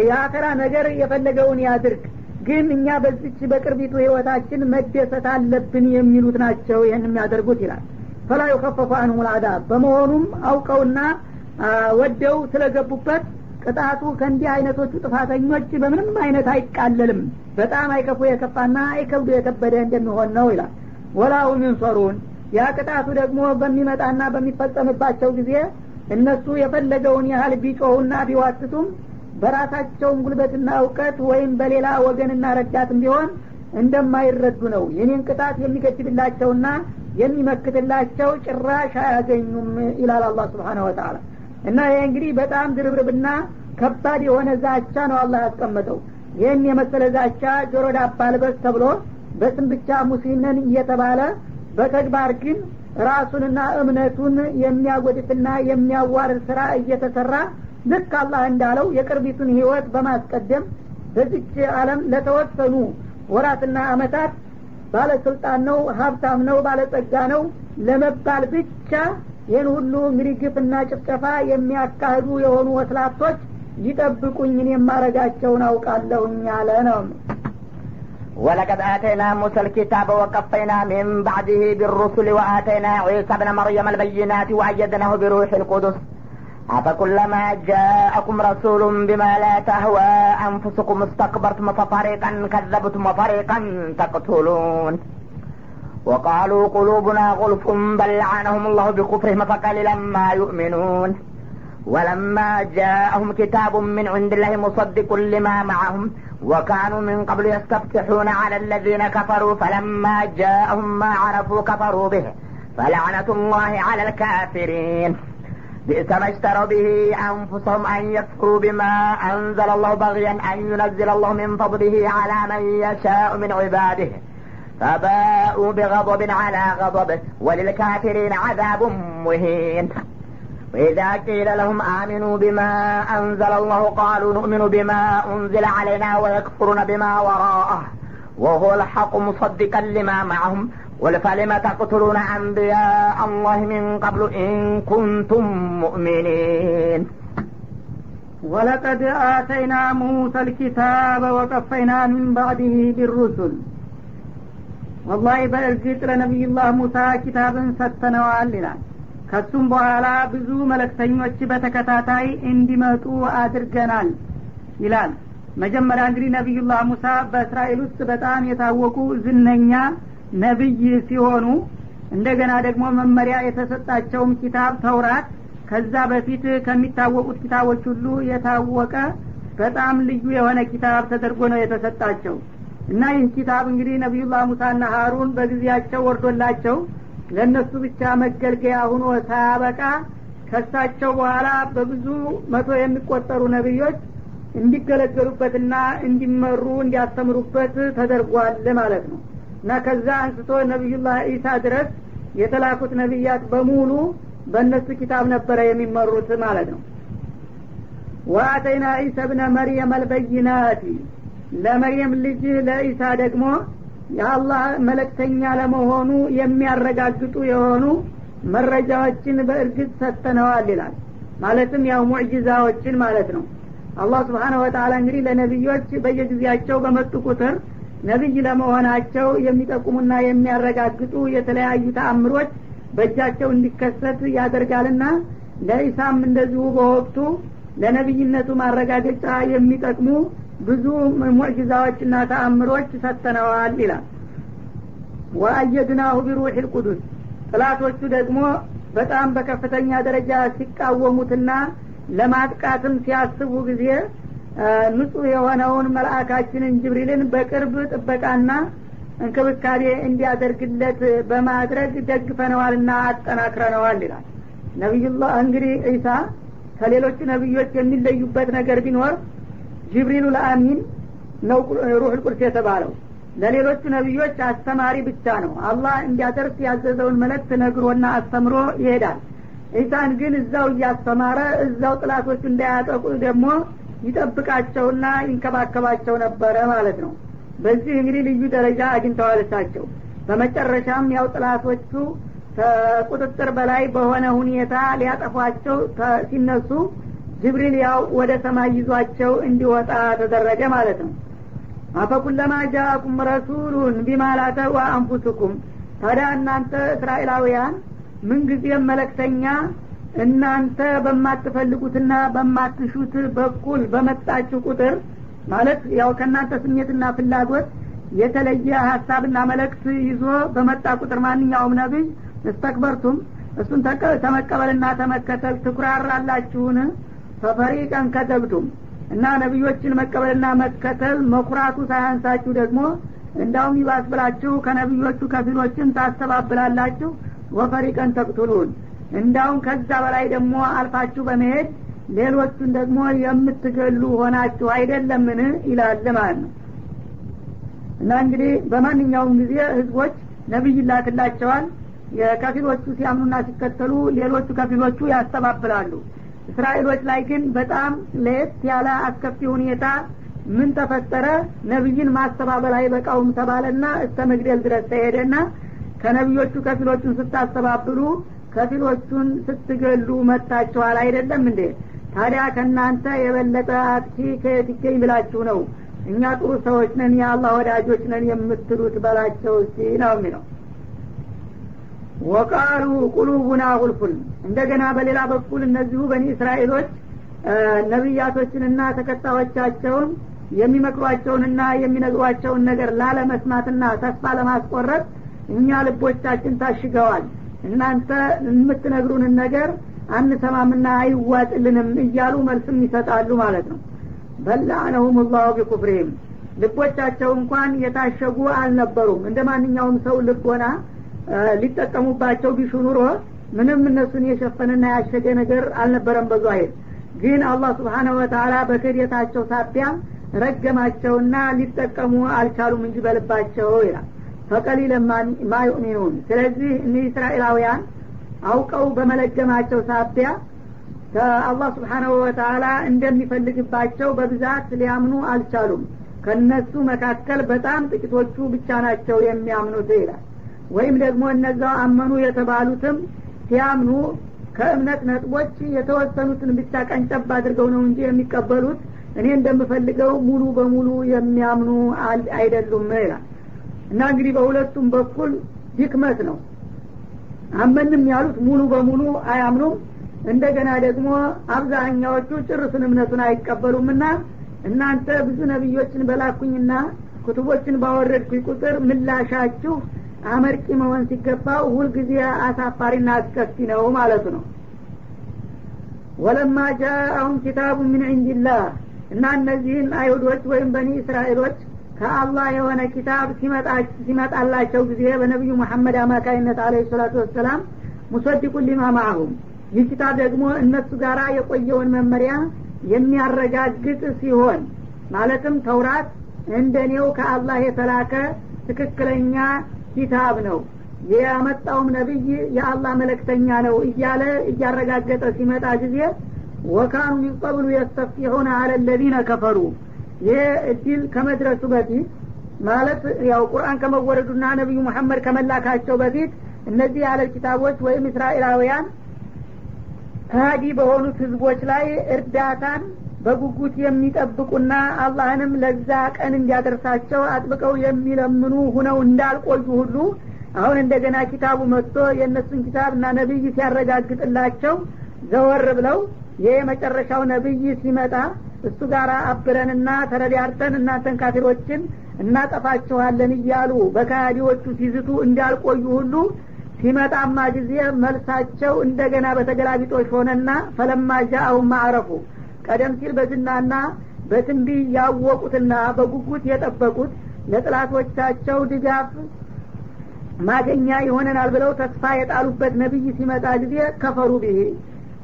Speaker 2: የአኸራ ነገር የፈለገውን ያድርግ ግን እኛ በዚች በቅርቢቱ ህይወታችን መደሰት አለብን የሚሉት ናቸው ይህን የሚያደርጉት ይላል። ፈላ ዩከፈፉ አንሁም በመሆኑም አውቀውና ወደው ስለገቡበት ቅጣቱ ከእንዲህ አይነቶቹ ጥፋተኞች በምንም አይነት አይቃለልም። በጣም አይከፉ የከፋና አይከብዱ የከበደ እንደሚሆን ነው ይላል። ወላሁም ዩንሰሩን ያ ቅጣቱ ደግሞ በሚመጣና በሚፈጸምባቸው ጊዜ እነሱ የፈለገውን ያህል ቢጮሁና ቢዋትቱም በራሳቸውም ጉልበትና እውቀት ወይም በሌላ ወገንና ረዳትም ቢሆን እንደማይረዱ ነው። የኔን ቅጣት የሚገድብላቸውና የሚመክትላቸው ጭራሽ አያገኙም ይላል አላህ ስብሓነ ወተላ እና ይህ እንግዲህ በጣም ድርብርብና ከባድ የሆነ ዛቻ ነው አላህ ያስቀመጠው። ይህን የመሰለ ዛቻ ጆሮ ዳባ ልበስ ተብሎ በስም ብቻ ሙስሊምነን እየተባለ በተግባር ግን ራሱንና እምነቱን የሚያጎድፍና የሚያዋርድ ስራ እየተሰራ ልክ አላህ እንዳለው የቅርቢቱን ህይወት በማስቀደም በዚች አለም ለተወሰኑ ወራትና አመታት ባለስልጣን ነው ሀብታም ነው ባለጸጋ ነው ለመባል ብቻ ይህን ሁሉ እንግዲህ ግፍና ጭፍጨፋ የሚያካሂዱ የሆኑ ወስላቶች ይጠብቁኝን የማረጋቸውን አውቃለሁኝ አለ ነው
Speaker 1: ولقد آتينا موسى الكتاب وقفينا من بعده بالرسل وآتينا عيسى ابن مريم البينات وأيدناه بروح القدس أفكلما جاءكم رسول بما لا تهوى أنفسكم استكبرتم ففريقا كذبتم وفريقا تقتلون وقالوا قلوبنا غلف بل لعنهم الله بكفرهم فقليلا ما يؤمنون؟ ولما جاءهم كتاب من عند الله مصدق لما معهم وكانوا من قبل يستفتحون على الذين كفروا فلما جاءهم ما عرفوا كفروا به فلعنة الله على الكافرين. بئس ما اشتروا به أنفسهم أن يكفروا بما أنزل الله بغيا أن ينزل الله من فضله على من يشاء من عباده. فباءوا بغضب على غضب وللكافرين عذاب مهين. وإذا قيل لهم آمنوا بما أنزل الله قالوا نؤمن بما أنزل علينا ويكفرون بما وراءه. وهو الحق مصدقا لما معهم. قل فلم تقتلون أنبياء الله من قبل إن كنتم مؤمنين؟
Speaker 2: ولقد آتينا موسى الكتاب وقفينا من بعده بالرسل. ወላሂ በእርግጥ ለነቢዩላህ ሙሳ ኪታብን ሰጥተነዋል ይላል። ከሱም በኋላ ብዙ መለክተኞች በተከታታይ እንዲመጡ አድርገናል ይላል። መጀመሪያ እንግዲህ ነቢዩላህ ሙሳ በእስራኤል ውስጥ በጣም የታወቁ ዝነኛ ነቢይ ሲሆኑ እንደገና ደግሞ መመሪያ የተሰጣቸውም ኪታብ ተውራት ከዛ በፊት ከሚታወቁት ኪታቦች ሁሉ የታወቀ በጣም ልዩ የሆነ ኪታብ ተደርጎ ነው የተሰጣቸው እና ይህ ኪታብ እንግዲህ ነቢዩላህ ሙሳና ሀሩን በጊዜያቸው ወርዶላቸው ለእነሱ ብቻ መገልገያ ሁኖ ሳያበቃ ከሳቸው በኋላ በብዙ መቶ የሚቆጠሩ ነቢዮች እንዲገለገሉበትና እንዲመሩ እንዲያስተምሩበት ተደርጓል ማለት ነው። እና ከዛ አንስቶ ነቢዩላህ ኢሳ ድረስ የተላኩት ነቢያት በሙሉ በእነሱ ኪታብ ነበረ የሚመሩት ማለት ነው። ወአተይና ኢሳ ብነ መርየም አልበይናት ለመርየም ልጅ ለኢሳ ደግሞ የአላህ መለክተኛ ለመሆኑ የሚያረጋግጡ የሆኑ መረጃዎችን በእርግጥ ሰጥተነዋል ይላል። ማለትም ያው ሙዕጂዛዎችን ማለት ነው። አላህ ስብሓነ ወተላ እንግዲህ ለነቢዮች በየጊዜያቸው በመጡ ቁጥር ነቢይ ለመሆናቸው የሚጠቁሙና የሚያረጋግጡ የተለያዩ ተአምሮች በእጃቸው እንዲከሰት ያደርጋልና ለኢሳም እንደዚሁ በወቅቱ ለነቢይነቱ ማረጋገጫ የሚጠቅሙ ብዙ ሙዕጅዛዎችና ተአምሮች ሰጥተነዋል ይላል። ወአየድናሁ ቢሩሕ ልቁዱስ። ጥላቶቹ ደግሞ በጣም በከፍተኛ ደረጃ ሲቃወሙትና ለማጥቃትም ሲያስቡ ጊዜ ንጹህ የሆነውን መልአካችንን ጅብሪልን በቅርብ ጥበቃና እንክብካቤ እንዲያደርግለት በማድረግ ደግፈነዋልና አጠናክረነዋል ይላል። ነቢዩላህ እንግዲህ ዒሳ ከሌሎቹ ነቢዮች የሚለዩበት ነገር ቢኖር ጅብሪሉ ለአሚን ነው ሩህ ቁርስ የተባለው። ለሌሎቹ ነቢዮች አስተማሪ ብቻ ነው። አላህ እንዲያደርስ ያዘዘውን መልእክት ነግሮና አስተምሮ ይሄዳል። ዒሳን ግን እዛው እያስተማረ እዛው ጥላቶቹ እንዳያጠቁ ደግሞ ይጠብቃቸውና ይንከባከባቸው ነበረ ማለት ነው። በዚህ እንግዲህ ልዩ ደረጃ አግኝተዋል እሳቸው። በመጨረሻም ያው ጥላቶቹ ከቁጥጥር በላይ በሆነ ሁኔታ ሊያጠፏቸው ሲነሱ ጅብሪል ያው ወደ ሰማይ ይዟቸው እንዲወጣ ተደረገ ማለት ነው። አፈኩለማ ጃአኩም ረሱሉን ቢማላተዋ አንፉስኩም ታዲያ እናንተ እስራኤላውያን ምንጊዜም መለክተኛ እናንተ በማትፈልጉትና በማትሹት በኩል በመጣችሁ ቁጥር ማለት ያው ከእናንተ ስሜትና ፍላጎት የተለየ ሀሳብና መለክት ይዞ በመጣ ቁጥር ማንኛውም ነቢይ እስተክበርቱም እሱን ተመቀበልና ተመከተል ትኩራራላችሁን ፈፈሪቀን ከዘብቱም እና ነቢዮችን መቀበልና መከተል መኩራቱ ሳያንሳችሁ ደግሞ እንዳውም ይባስ ብላችሁ ከነቢዮቹ ከፊሎችን ታስተባብላላችሁ። ወፈሪቀን ተቅቱሉን እንዳውም ከዛ በላይ ደግሞ አልፋችሁ በመሄድ ሌሎቹን ደግሞ የምትገሉ ሆናችሁ አይደለምን? ይላል ማለት ነው። እና እንግዲህ በማንኛውም ጊዜ ህዝቦች ነቢይ ይላክላቸዋል። የከፊሎቹ ሲያምኑና ሲከተሉ ሌሎቹ ከፊሎቹ ያስተባብላሉ እስራኤሎች ላይ ግን በጣም ለየት ያለ አስከፊ ሁኔታ ምን ተፈጠረ? ነቢይን ማስተባበል አይበቃውም ተባለና እስተ መግደል ድረስ ተሄደና ከነቢዮቹ ከፊሎቹን ስታስተባብሉ ከፊሎቹን ስትገሉ መጥታችኋል አይደለም እንዴ? ታዲያ ከእናንተ የበለጠ አጥቂ ከየት ይገኝ ብላችሁ ነው? እኛ ጥሩ ሰዎች ነን የአላህ ወዳጆች ነን የምትሉት በላቸው እስቲ ነው የሚለው ወቃሉ ቁሉቡና ጉልፉል እንደገና በሌላ በኩል እነዚሁ በኒ እስራኤሎች ነቢያቶችንና ተከታዮቻቸውን የሚመክሯቸውንና የሚነግሯቸውን ነገር ላለመስማትና ተስፋ ለማስቆረጥ እኛ ልቦቻችን ታሽገዋል። እናንተ የምትነግሩንን ነገር አንሰማምና አይዋጥልንም እያሉ መልስም ይሰጣሉ ማለት ነው። በላአነሁም ላሁ ቢኩፍሪህም። ልቦቻቸው እንኳን የታሸጉ አልነበሩም። እንደ ማንኛውም ሰው ልቦና ሊጠቀሙባቸው ቢሹ ኑሮ ምንም እነሱን የሸፈነና ያሸገ ነገር አልነበረም በዛሄር ግን አላህ ስብሓነሁ ወተላ በክህደታቸው ሳቢያ ረገማቸውና ሊጠቀሙ አልቻሉም እንጂ በልባቸው ይላል። ፈቀሊለ ማ ስለዚህ እኒህ እስራኤላውያን አውቀው በመለገማቸው ሳቢያ ከአላህ ስብሓናሁ ወተላ እንደሚፈልግባቸው በብዛት ሊያምኑ አልቻሉም። ከነሱ መካከል በጣም ጥቂቶቹ ብቻ ናቸው የሚያምኑት ይላል ወይም ደግሞ እነዛው አመኑ የተባሉትም ሲያምኑ ከእምነት ነጥቦች የተወሰኑትን ብቻ ቀንጨብ አድርገው ነው እንጂ የሚቀበሉት። እኔ እንደምፈልገው ሙሉ በሙሉ የሚያምኑ አይደሉም ይላል። እና እንግዲህ በሁለቱም በኩል ድክመት ነው። አመንም ያሉት ሙሉ በሙሉ አያምኑም። እንደገና ደግሞ አብዛኛዎቹ ጭርስን እምነቱን አይቀበሉምና እናንተ ብዙ ነቢዮችን በላኩኝና ኩቱቦችን ባወረድኩኝ ቁጥር ምላሻችሁ አመርቂ መሆን ሲገባው ሁልጊዜ አሳፋሪና አስከፊ ነው ማለቱ ነው። ወለማ ጃአሁም ኪታቡ ምን ዕንድላህ እና እነዚህን አይሁዶች ወይም በኒ እስራኤሎች ከአላህ የሆነ ኪታብ ሲመጣላቸው ጊዜ በነቢዩ መሐመድ አማካይነት አለ ሰላቱ ወሰላም ሙሰዲቁ ሊማ ማአሁም። ይህ ኪታብ ደግሞ እነሱ ጋር የቆየውን መመሪያ የሚያረጋግጥ ሲሆን ማለትም ተውራት እንደኔው ከአላህ የተላከ ትክክለኛ ኪታብ ነው። ያመጣውም ነቢይ የአላህ መለክተኛ ነው እያለ እያረጋገጠ ሲመጣ ጊዜ ወካኑ ሚን ቀብሉ አለ ለዚነ ከፈሩ። ይህ እድል ከመድረሱ በፊት ማለት ያው ቁርአን ከመወረዱና ነቢዩ መሐመድ ከመላካቸው በፊት እነዚህ ያለ ኪታቦች ወይም እስራኤላውያን ከሃዲ በሆኑት ህዝቦች ላይ እርዳታን በጉጉት የሚጠብቁና አላህንም ለዛ ቀን እንዲያደርሳቸው አጥብቀው የሚለምኑ ሁነው እንዳልቆዩ ሁሉ አሁን እንደገና ኪታቡ መጥቶ የእነሱን ኪታብ እና ነቢይ ሲያረጋግጥላቸው ዘወር ብለው ይህ የመጨረሻው ነቢይ ሲመጣ እሱ ጋር አብረንና ተረዳርተን እናንተን ካፊሮችን እናጠፋችኋለን እያሉ በካዲዎቹ ሲዝቱ እንዳልቆዩ ሁሉ ሲመጣማ ጊዜ መልሳቸው እንደገና በተገላቢጦሽ ሆነና ፈለማ ጃአሁም ማዕረፉ ቀደም ሲል በዝናና በትንቢ ያወቁትና በጉጉት የጠበቁት ለጥላቶቻቸው ድጋፍ ማገኛ ይሆነናል ብለው ተስፋ የጣሉበት ነቢይ ሲመጣ ጊዜ ከፈሩ ብሄ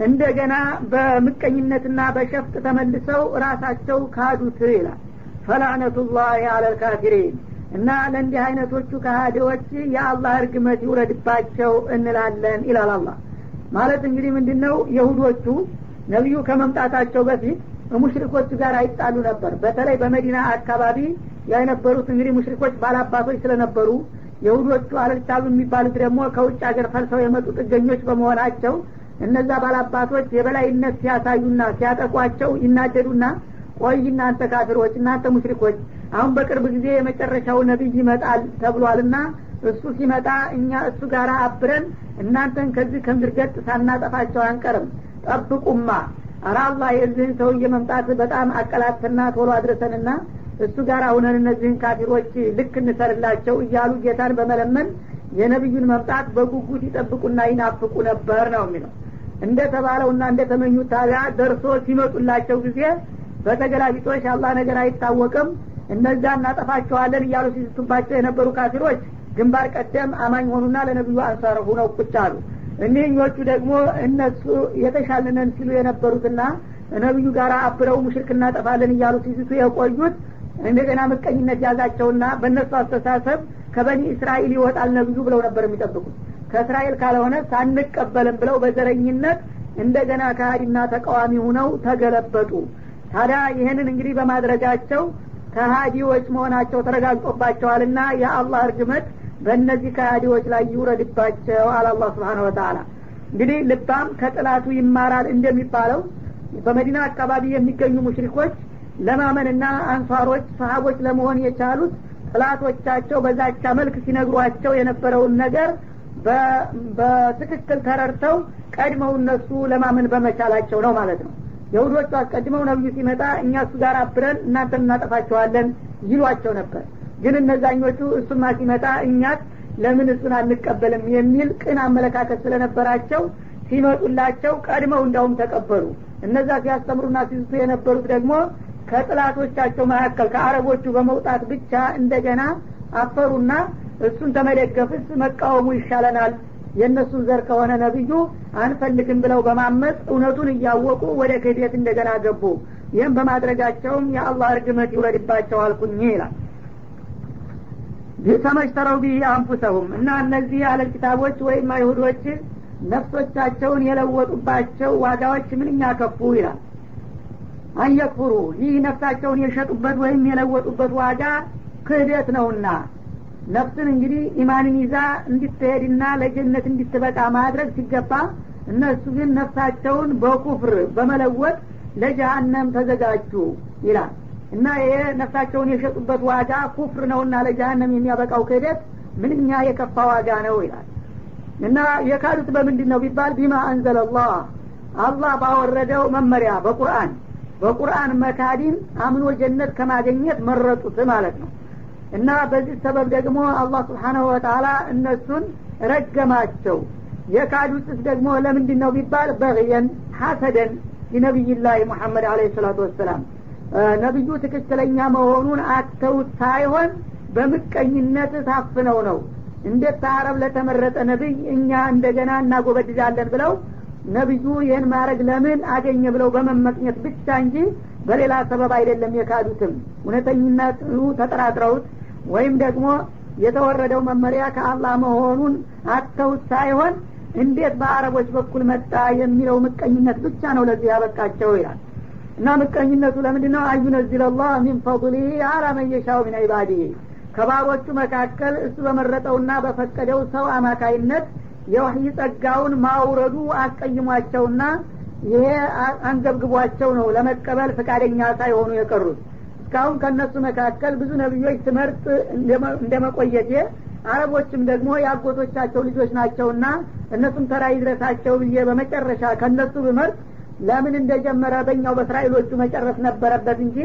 Speaker 2: እንደገና በምቀኝነትና በሸፍጥ ተመልሰው ራሳቸው ካዱት ይላል። ፈላነቱላህ አለልካፊሪን እና ለእንዲህ አይነቶቹ ከሃዲዎች የአላህ እርግመት ይውረድባቸው እንላለን ይላል አላህ። ማለት እንግዲህ ምንድን ነው የሁዶቹ ነቢዩ ከመምጣታቸው በፊት ሙሽሪኮቹ ጋር አይጣሉ ነበር። በተለይ በመዲና አካባቢ የነበሩት እንግዲህ ሙሽሪኮች ባላባቶች ስለነበሩ የሁዶቹ አለልታሉ የሚባሉት ደግሞ ከውጭ ሀገር ፈልሰው የመጡ ጥገኞች በመሆናቸው እነዛ ባላባቶች የበላይነት ሲያሳዩና ሲያጠቋቸው ይናደዱና ቆይ እናንተ ካፊሮች እናንተ ሙሽሪኮች አሁን በቅርብ ጊዜ የመጨረሻው ነቢይ ይመጣል ተብሏልና እሱ ሲመጣ እኛ እሱ ጋር አብረን እናንተን ከዚህ ከምድር ገጽ ሳናጠፋቸው አንቀርም ጠብቁማ። አረ አላህ የዚህን ሰውዬ መምጣት በጣም አቀላጥፈና ቶሎ አድረሰንና እሱ ጋር አሁነን እነዚህን ካፊሮች ልክ እንሰርላቸው እያሉ ጌታን በመለመን የነቢዩን መምጣት በጉጉት ይጠብቁና ይናፍቁ ነበር ነው የሚለው። እንደ ተባለውና እንደ ተመኙት ታዲያ ደርሶ ሲመጡላቸው ጊዜ በተገላቢጦሽ አላህ ነገር አይታወቅም እነዛ እናጠፋቸዋለን እያሉ ሲስቱባቸው የነበሩ ካፊሮች ግንባር ቀደም አማኝ ሆኑና ለነቢዩ አንሳር ሁነው ቁጭ አሉ እኒህኞቹ ደግሞ እነሱ የተሻልነን ሲሉ የነበሩትና ነቢዩ ጋር አብረው ሙሽርክ እናጠፋለን እያሉ ሲስቱ የቆዩት እንደገና ምቀኝነት ያዛቸውና በእነሱ አስተሳሰብ ከበኒ እስራኤል ይወጣል ነቢዩ ብለው ነበር የሚጠብቁት። ከእስራኤል ካልሆነ ሳንቀበልም ብለው በዘረኝነት እንደገና ከሀዲና ተቃዋሚ ሁነው ተገለበጡ። ታዲያ ይህንን እንግዲህ በማድረጋቸው ከሀዲዎች መሆናቸው ተረጋግጦባቸዋልና የአላህ እርግመት በእነዚህ ከሃዲዎች ላይ ይውረድባቸው አለ አላህ ስብሓን ወተላ እንግዲህ ልባም ከጥላቱ ይማራል እንደሚባለው በመዲና አካባቢ የሚገኙ ሙሽሪኮች ለማመንና አንሷሮች ሰሀቦች ለመሆን የቻሉት ጥላቶቻቸው በዛቻ መልክ ሲነግሯቸው የነበረውን ነገር በትክክል ተረድተው ቀድመው እነሱ ለማመን በመቻላቸው ነው ማለት ነው። የሁዶቹ አስቀድመው ነብዩ ሲመጣ እኛ እሱ ጋር አብረን እናንተን እናጠፋቸዋለን ይሏቸው ነበር ግን እነዛኞቹ እሱማ ሲመጣ እኛት ለምን እሱን አንቀበልም የሚል ቅን አመለካከት ስለነበራቸው ሲመጡላቸው ቀድመው እንዳውም ተቀበሉ። እነዛ ሲያስተምሩና ሲዝቱ የነበሩት ደግሞ ከጥላቶቻቸው መካከል ከአረቦቹ በመውጣት ብቻ እንደገና አፈሩና እሱን ተመደገፍስ መቃወሙ ይሻለናል የእነሱን ዘር ከሆነ ነብዩ አንፈልግም ብለው በማመፅ እውነቱን እያወቁ ወደ ክህደት እንደገና ገቡ። ይህም በማድረጋቸውም የአላህ እርግመት ይውረድባቸው አልኩኝ ይላል ተመሽተረው ቢህ አንፉሰሁም እና እነዚህ አለል ኪታቦች ወይም አይሁዶች ነፍሶቻቸውን የለወጡባቸው ዋጋዎች ምንኛ ከፉ ይላል። አንየክፍሩ ይህ ነፍሳቸውን የሸጡበት ወይም የለወጡበት ዋጋ ክህደት ነውና ነፍስን እንግዲህ ኢማንን ይዛ እንድትሄድና ለጀነት እንድትበቃ ማድረግ ሲገባ እነሱ ግን ነፍሳቸውን በኩፍር በመለወጥ ለጀሀነም ተዘጋጁ ይላል እና ይሄ ነፍሳቸውን የሸጡበት ዋጋ ኩፍር ነውና ለጀሀነም የሚያበቃው ክህደት ምንኛ የከፋ ዋጋ ነው ይላል። እና የካዱት በምንድን ነው ቢባል ቢማ አንዘለላህ አላህ ባወረደው መመሪያ በቁርአን በቁርአን መካዲን አምኖ ጀነት ከማገኘት መረጡት ማለት ነው። እና በዚህ ሰበብ ደግሞ አላህ ስብሓናሁ ወተላ እነሱን ረገማቸው። የካዱትስ ደግሞ ለምንድን ነው ቢባል በግየን ሐሰደን ሊነቢይላህ ሙሐመድ አለ ሰላቱ ወሰላም ነቢዩ ትክክለኛ መሆኑን አተውት ሳይሆን በምቀኝነት ታፍነው ነው። እንዴት ከአረብ ለተመረጠ ነቢይ እኛ እንደገና እናጎበድዳለን ብለው ነቢዩ ይህን ማድረግ ለምን አገኘ ብለው በመመቅኘት ብቻ እንጂ በሌላ ሰበብ አይደለም የካዱትም። እውነተኝነቱ ተጠራጥረውት ወይም ደግሞ የተወረደው መመሪያ ከአላህ መሆኑን አተውት ሳይሆን እንዴት በአረቦች በኩል መጣ የሚለው ምቀኝነት ብቻ ነው ለዚህ ያበቃቸው ይላል እና ምቀኝነቱ ለምንድን ነው አዩነዚል ላህ ሚን ፈضሊህ አላ መየሻው ሚን ከባሮቹ መካከል እሱ በመረጠውና በፈቀደው ሰው አማካይነት የወህይ ጸጋውን ማውረዱ አስቀይሟቸውና ይሄ አንገብግቧቸው ነው ለመቀበል ፈቃደኛ ሳይሆኑ የቀሩት። እስካሁን ከእነሱ መካከል ብዙ ነቢዮች ትምህርት እንደ መቆየቴ አረቦችም ደግሞ የአጎቶቻቸው ልጆች ናቸውና እነሱም ተራ ይድረሳቸው ብዬ በመጨረሻ ከእነሱ ብመርጥ ለምን እንደጀመረ በእኛው በእስራኤሎቹ መጨረስ ነበረበት እንጂ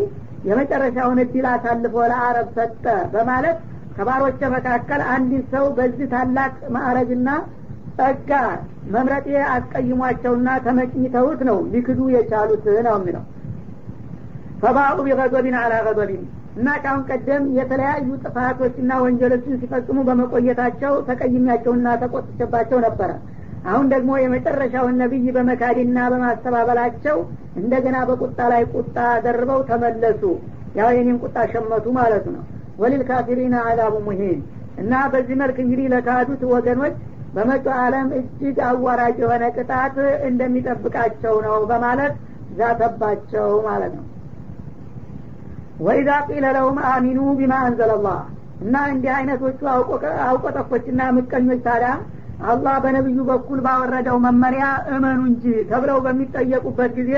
Speaker 2: የመጨረሻውን እድል አሳልፎ ለአረብ ሰጠ በማለት ከባሮች መካከል አንድን ሰው በዚህ ታላቅ ማዕረግና ጸጋ መምረጤ አስቀይሟቸውና ተመጭኝተውት ነው ሊክዱ የቻሉት ነው የሚለው። ፈባኡ ቢገዶቢን አላ ገዶቢን እና ካሁን ቀደም የተለያዩ ጥፋቶችና ወንጀሎችን ሲፈጽሙ በመቆየታቸው ተቀይሚያቸውና ተቆጥቸባቸው ነበረ አሁን ደግሞ የመጨረሻውን ነቢይ በመካድና በማስተባበላቸው እንደገና በቁጣ ላይ ቁጣ ደርበው ተመለሱ። ያው የኔን ቁጣ ሸመቱ ማለት ነው። ወሊልካፊሪና አዛቡ ሙሂን እና በዚህ መልክ እንግዲህ ለካዱት ወገኖች በመጪው ዓለም እጅግ አዋራጅ የሆነ ቅጣት እንደሚጠብቃቸው ነው በማለት ዛተባቸው ማለት ነው። ወኢዛ ቂለ ለሁም አሚኑ ቢማ አንዘለላህ እና እንዲህ አይነቶቹ አውቆጠፎችና ምቀኞች ታዲያ አላህ በነቢዩ በኩል ባወረደው መመሪያ እመኑ እንጂ ተብለው በሚጠየቁበት ጊዜ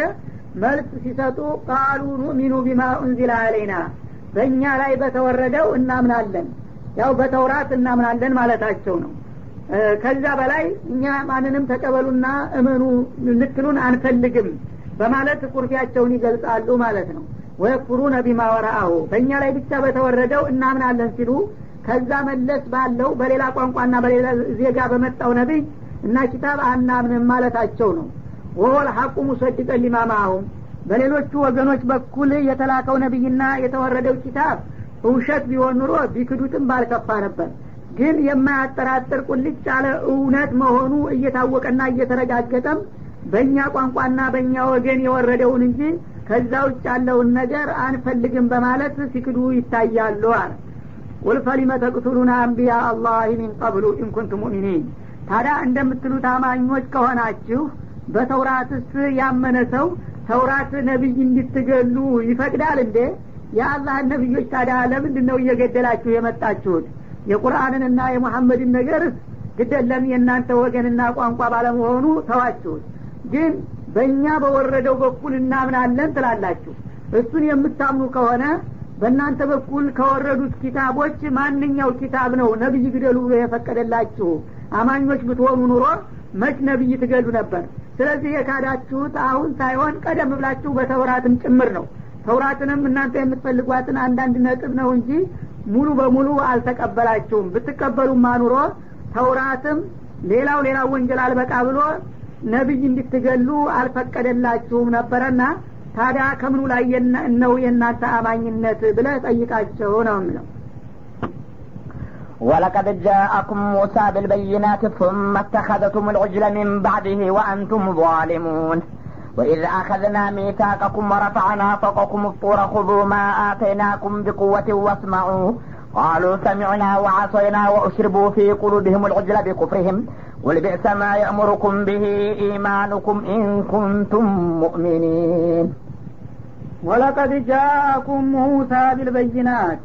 Speaker 2: መልስ ሲሰጡ ቃሉ ኑእሚኑ ቢማ ኡንዚላ አለይና በእኛ ላይ በተወረደው እናምናለን። ያው በተውራት እናምናለን ማለታቸው ነው። ከዛ በላይ እኛ ማንንም ተቀበሉና እመኑ ልትሉን አንፈልግም በማለት ቁርፊያቸውን ይገልጻሉ ማለት ነው። ወየክፍሩነ ቢማ ወረአሁ በእኛ ላይ ብቻ በተወረደው እናምናለን ሲሉ ከዛ መለስ ባለው በሌላ ቋንቋና በሌላ ዜጋ በመጣው ነቢይ እና ኪታብ አናምንም ማለታቸው ነው። ወሆል ሐቁ ሙሰድቀን ሊማማሁም። በሌሎቹ ወገኖች በኩል የተላከው ነቢይና የተወረደው ኪታብ ውሸት ቢሆን ኑሮ ቢክዱትም ባልከፋ ነበር። ግን የማያጠራጥር ቁልጭ ያለ እውነት መሆኑ እየታወቀና እየተረጋገጠም በእኛ ቋንቋና በእኛ ወገን የወረደውን እንጂ ከዛ ውጭ ያለውን ነገር አንፈልግም በማለት ሲክዱ ይታያሉ አለ قل فلم تقتلون أنبياء الله من قبل إن كنتم مؤمنين። ታዲያ እንደምትሉት አማኞች ከሆናችሁ በተውራትስ ያመነ ሰው ተውራት ነቢይ እንድትገሉ ይፈቅዳል እንዴ? የአላህን ነቢዮች ታዲያ ለምንድን ነው እየገደላችሁ የመጣችሁት? የቁርአንንና የሙሐመድን ነገር ግደለም የእናንተ ወገንና ቋንቋ ባለመሆኑ ተዋችሁት። ግን በእኛ በወረደው በኩል እናምናለን ትላላችሁ። እሱን የምታምኑ ከሆነ በእናንተ በኩል ከወረዱት ኪታቦች ማንኛው ኪታብ ነው ነቢይ ግደሉ ብሎ የፈቀደላችሁ? አማኞች ብትሆኑ ኑሮ መች ነቢይ ትገሉ ነበር? ስለዚህ የካዳችሁት አሁን ሳይሆን ቀደም ብላችሁ በተውራትም ጭምር ነው። ተውራትንም እናንተ የምትፈልጓትን አንዳንድ ነጥብ ነው እንጂ ሙሉ በሙሉ አልተቀበላችሁም። ብትቀበሉም አኑሮ ተውራትም ሌላው ሌላው ወንጀል አልበቃ ብሎ ነቢይ እንድትገሉ አልፈቀደላችሁም ነበረና ታዲያ ከምኑ ላይ ነው የእናንተ አማኝነት ብለ ጠይቃቸው ነው የሚለው
Speaker 1: ولقد جاءكم موسى بالبينات ثم اتخذتم العجل من بعده وأنتم ظالمون وإذ أخذنا ميثاقكم ورفعنا فوقكم الطور خذوا ما آتيناكم بقوة واسمعوا قالوا سمعنا وعصينا وأشربوا في قلوبهم العجل بكفرهم قل بئس ما يأمركم به إيمانكم إن كنتم مؤمنين
Speaker 2: ወለቀድ ጃአኩም ሙሳ ቢልበይናት።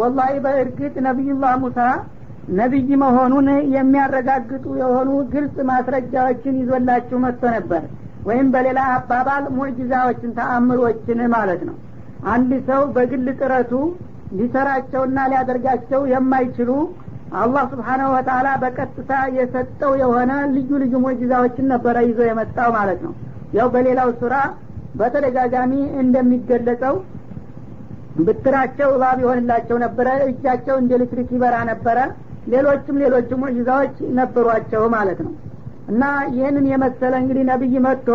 Speaker 2: ወላሂ በእርግጥ ነቢዩላህ ሙሳ ነቢይ መሆኑን የሚያረጋግጡ የሆኑ ግልጽ ማስረጃዎችን ይዞላችሁ መጥቶ ነበር ወይም በሌላ አባባል ሙዕጅዛዎችን ተአምሮችን ማለት ነው። አንድ ሰው በግል ጥረቱ ሊሰራቸውና ሊያደርጋቸው የማይችሉ አላህ ስብሓናሁ ወተላ በቀጥታ የሰጠው የሆነ ልዩ ልዩ ሙዕጅዛዎችን ነበረ ይዞ የመጣው ማለት ነው። ያው በሌላው ሱራ በተደጋጋሚ እንደሚገለጸው ብትራቸው እባብ ይሆንላቸው ነበረ እጃቸው እንደ ኤሌክትሪክ ይበራ ነበረ። ሌሎችም ሌሎችም ሙዕጅዛዎች ነበሯቸው ማለት ነው። እና ይህንን የመሰለ እንግዲህ ነቢይ መጥቶ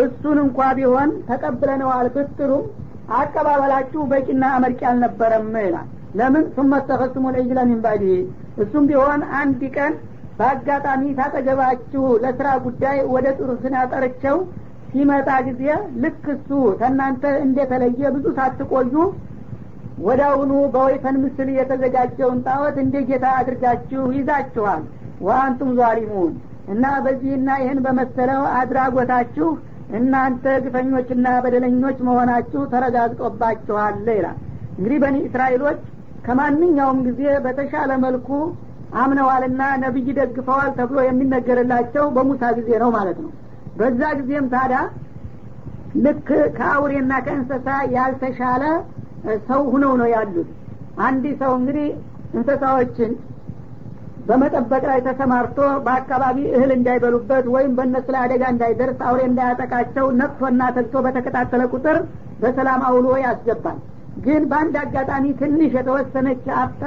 Speaker 2: እሱን እንኳ ቢሆን ተቀብለነዋል ብትሉም አቀባበላችሁ በቂና አመርቂ አልነበረም ይላል። ለምን? ተኸስሙ ልዕጅለ ሚን ባዲ እሱም ቢሆን አንድ ቀን በአጋጣሚ ታጠገባችሁ ለስራ ጉዳይ ወደ ጥሩ ስናጠርቸው ሲመጣ ጊዜ ልክ እሱ ከእናንተ እንደተለየ ብዙ ሳትቆዩ ወዳውኑ በወይፈን ምስል የተዘጋጀውን ጣዖት እንደ ጌታ አድርጋችሁ ይዛችኋል። ወአንቱም ዛሊሙን እና በዚህና ይህን በመሰለው አድራጎታችሁ እናንተ ግፈኞችና በደለኞች መሆናችሁ ተረጋግጦባችኋል ይላል። እንግዲህ በኒ እስራኤሎች ከማንኛውም ጊዜ በተሻለ መልኩ አምነዋልና ነቢይ ደግፈዋል ተብሎ የሚነገርላቸው በሙሳ ጊዜ ነው ማለት ነው በዛ ጊዜም ታዲያ ልክ ከአውሬና ከእንስሳ ያልተሻለ ሰው ሁነው ነው ያሉት። አንድ ሰው እንግዲህ እንስሳዎችን በመጠበቅ ላይ ተሰማርቶ በአካባቢ እህል እንዳይበሉበት ወይም በእነሱ ላይ አደጋ እንዳይደርስ አውሬ እንዳያጠቃቸው ነቅቶና ተግቶ በተከታተለ ቁጥር በሰላም አውሎ ያስገባል። ግን በአንድ አጋጣሚ ትንሽ የተወሰነች አፍታ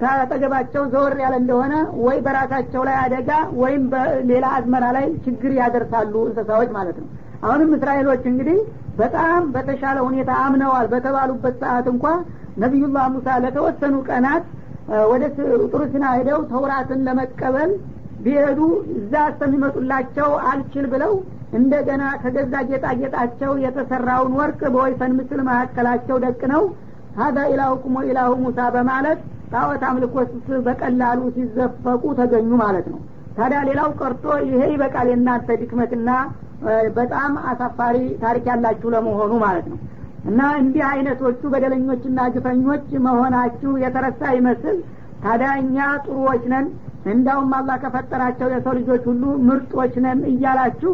Speaker 2: ታጠገባቸው ዘወር ያለ እንደሆነ ወይ በራሳቸው ላይ አደጋ ወይም በሌላ አዝመራ ላይ ችግር ያደርሳሉ እንስሳዎች ማለት ነው። አሁንም እስራኤሎች እንግዲህ በጣም በተሻለ ሁኔታ አምነዋል በተባሉበት ሰዓት እንኳ ነቢዩላህ ሙሳ ለተወሰኑ ቀናት ወደ ጥሩ ሲና ሄደው ተውራትን ለመቀበል ቢሄዱ እዛ እስከሚመጡላቸው አልችል ብለው እንደገና ከገዛ ጌጣጌጣቸው የተሰራውን ወርቅ በወይፈን ምስል መካከላቸው ደቅ ነው። ሀዳ ኢላሁኩም ወኢላሁ ሙሳ በማለት ጣዖት አምልኮት በቀላሉ ሲዘፈቁ ተገኙ ማለት ነው። ታዲያ ሌላው ቀርቶ ይሄ ይበቃል የእናንተ ድክመትና በጣም አሳፋሪ ታሪክ ያላችሁ ለመሆኑ ማለት ነው። እና እንዲህ አይነቶቹ በደለኞችና ግፈኞች መሆናችሁ የተረሳ ይመስል ታዲያ እኛ ጥሩዎች ነን እንዳውም አላህ ከፈጠራቸው የሰው ልጆች ሁሉ ምርጦች ነን እያላችሁ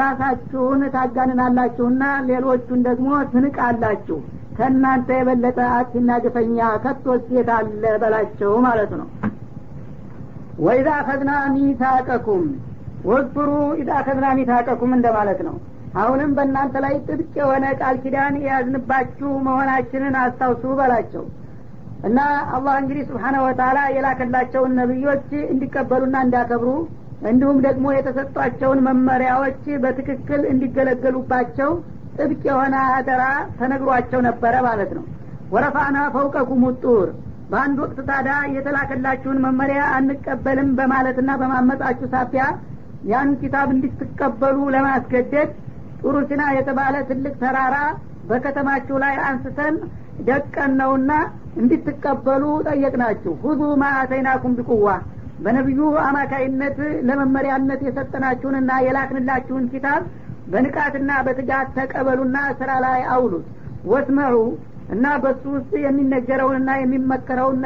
Speaker 2: ራሳችሁን ታጋንናላችሁና ሌሎቹን ደግሞ ትንቃላችሁ ከእናንተ የበለጠ አክሲና ግፈኛ ከቶስ የት አለ በላቸው ማለት ነው። ወኢዛ አኸዝና ሚታቀኩም ወዝኩሩ ኢዛ አኸዝና ሚታቀኩም እንደማለት ነው። አሁንም በእናንተ ላይ ጥብቅ የሆነ ቃል ኪዳን የያዝንባችሁ መሆናችንን አስታውሱ በላቸው። እና አላህ እንግዲህ ስብሓነ ወተላ የላከላቸውን ነቢዮች እንዲቀበሉና እንዲያከብሩ እንዲሁም ደግሞ የተሰጧቸውን መመሪያዎች በትክክል እንዲገለገሉባቸው ጥብቅ የሆነ አደራ ተነግሯቸው ነበረ ማለት ነው። ወረፋና ፈውቀኩም ጡር በአንድ ወቅት ታዳ የተላከላችሁን መመሪያ አንቀበልም በማለትና በማመጣችሁ ሳቢያ ያን ኪታብ እንድትቀበሉ ለማስገደድ ጡሩ ሲና የተባለ ትልቅ ተራራ በከተማችሁ ላይ አንስተን ደቀን ነውና እንድትቀበሉ ጠየቅናችሁ። ሁዙ ማ አተይናኩም ቢቁዋ በነቢዩ አማካይነት ለመመሪያነት የሰጠናችሁንና የላክንላችሁን ኪታብ በንቃትና በትጋት ተቀበሉና ስራ ላይ አውሉት። ወስመዑ እና በሱ ውስጥ የሚነገረውንና የሚመከረውን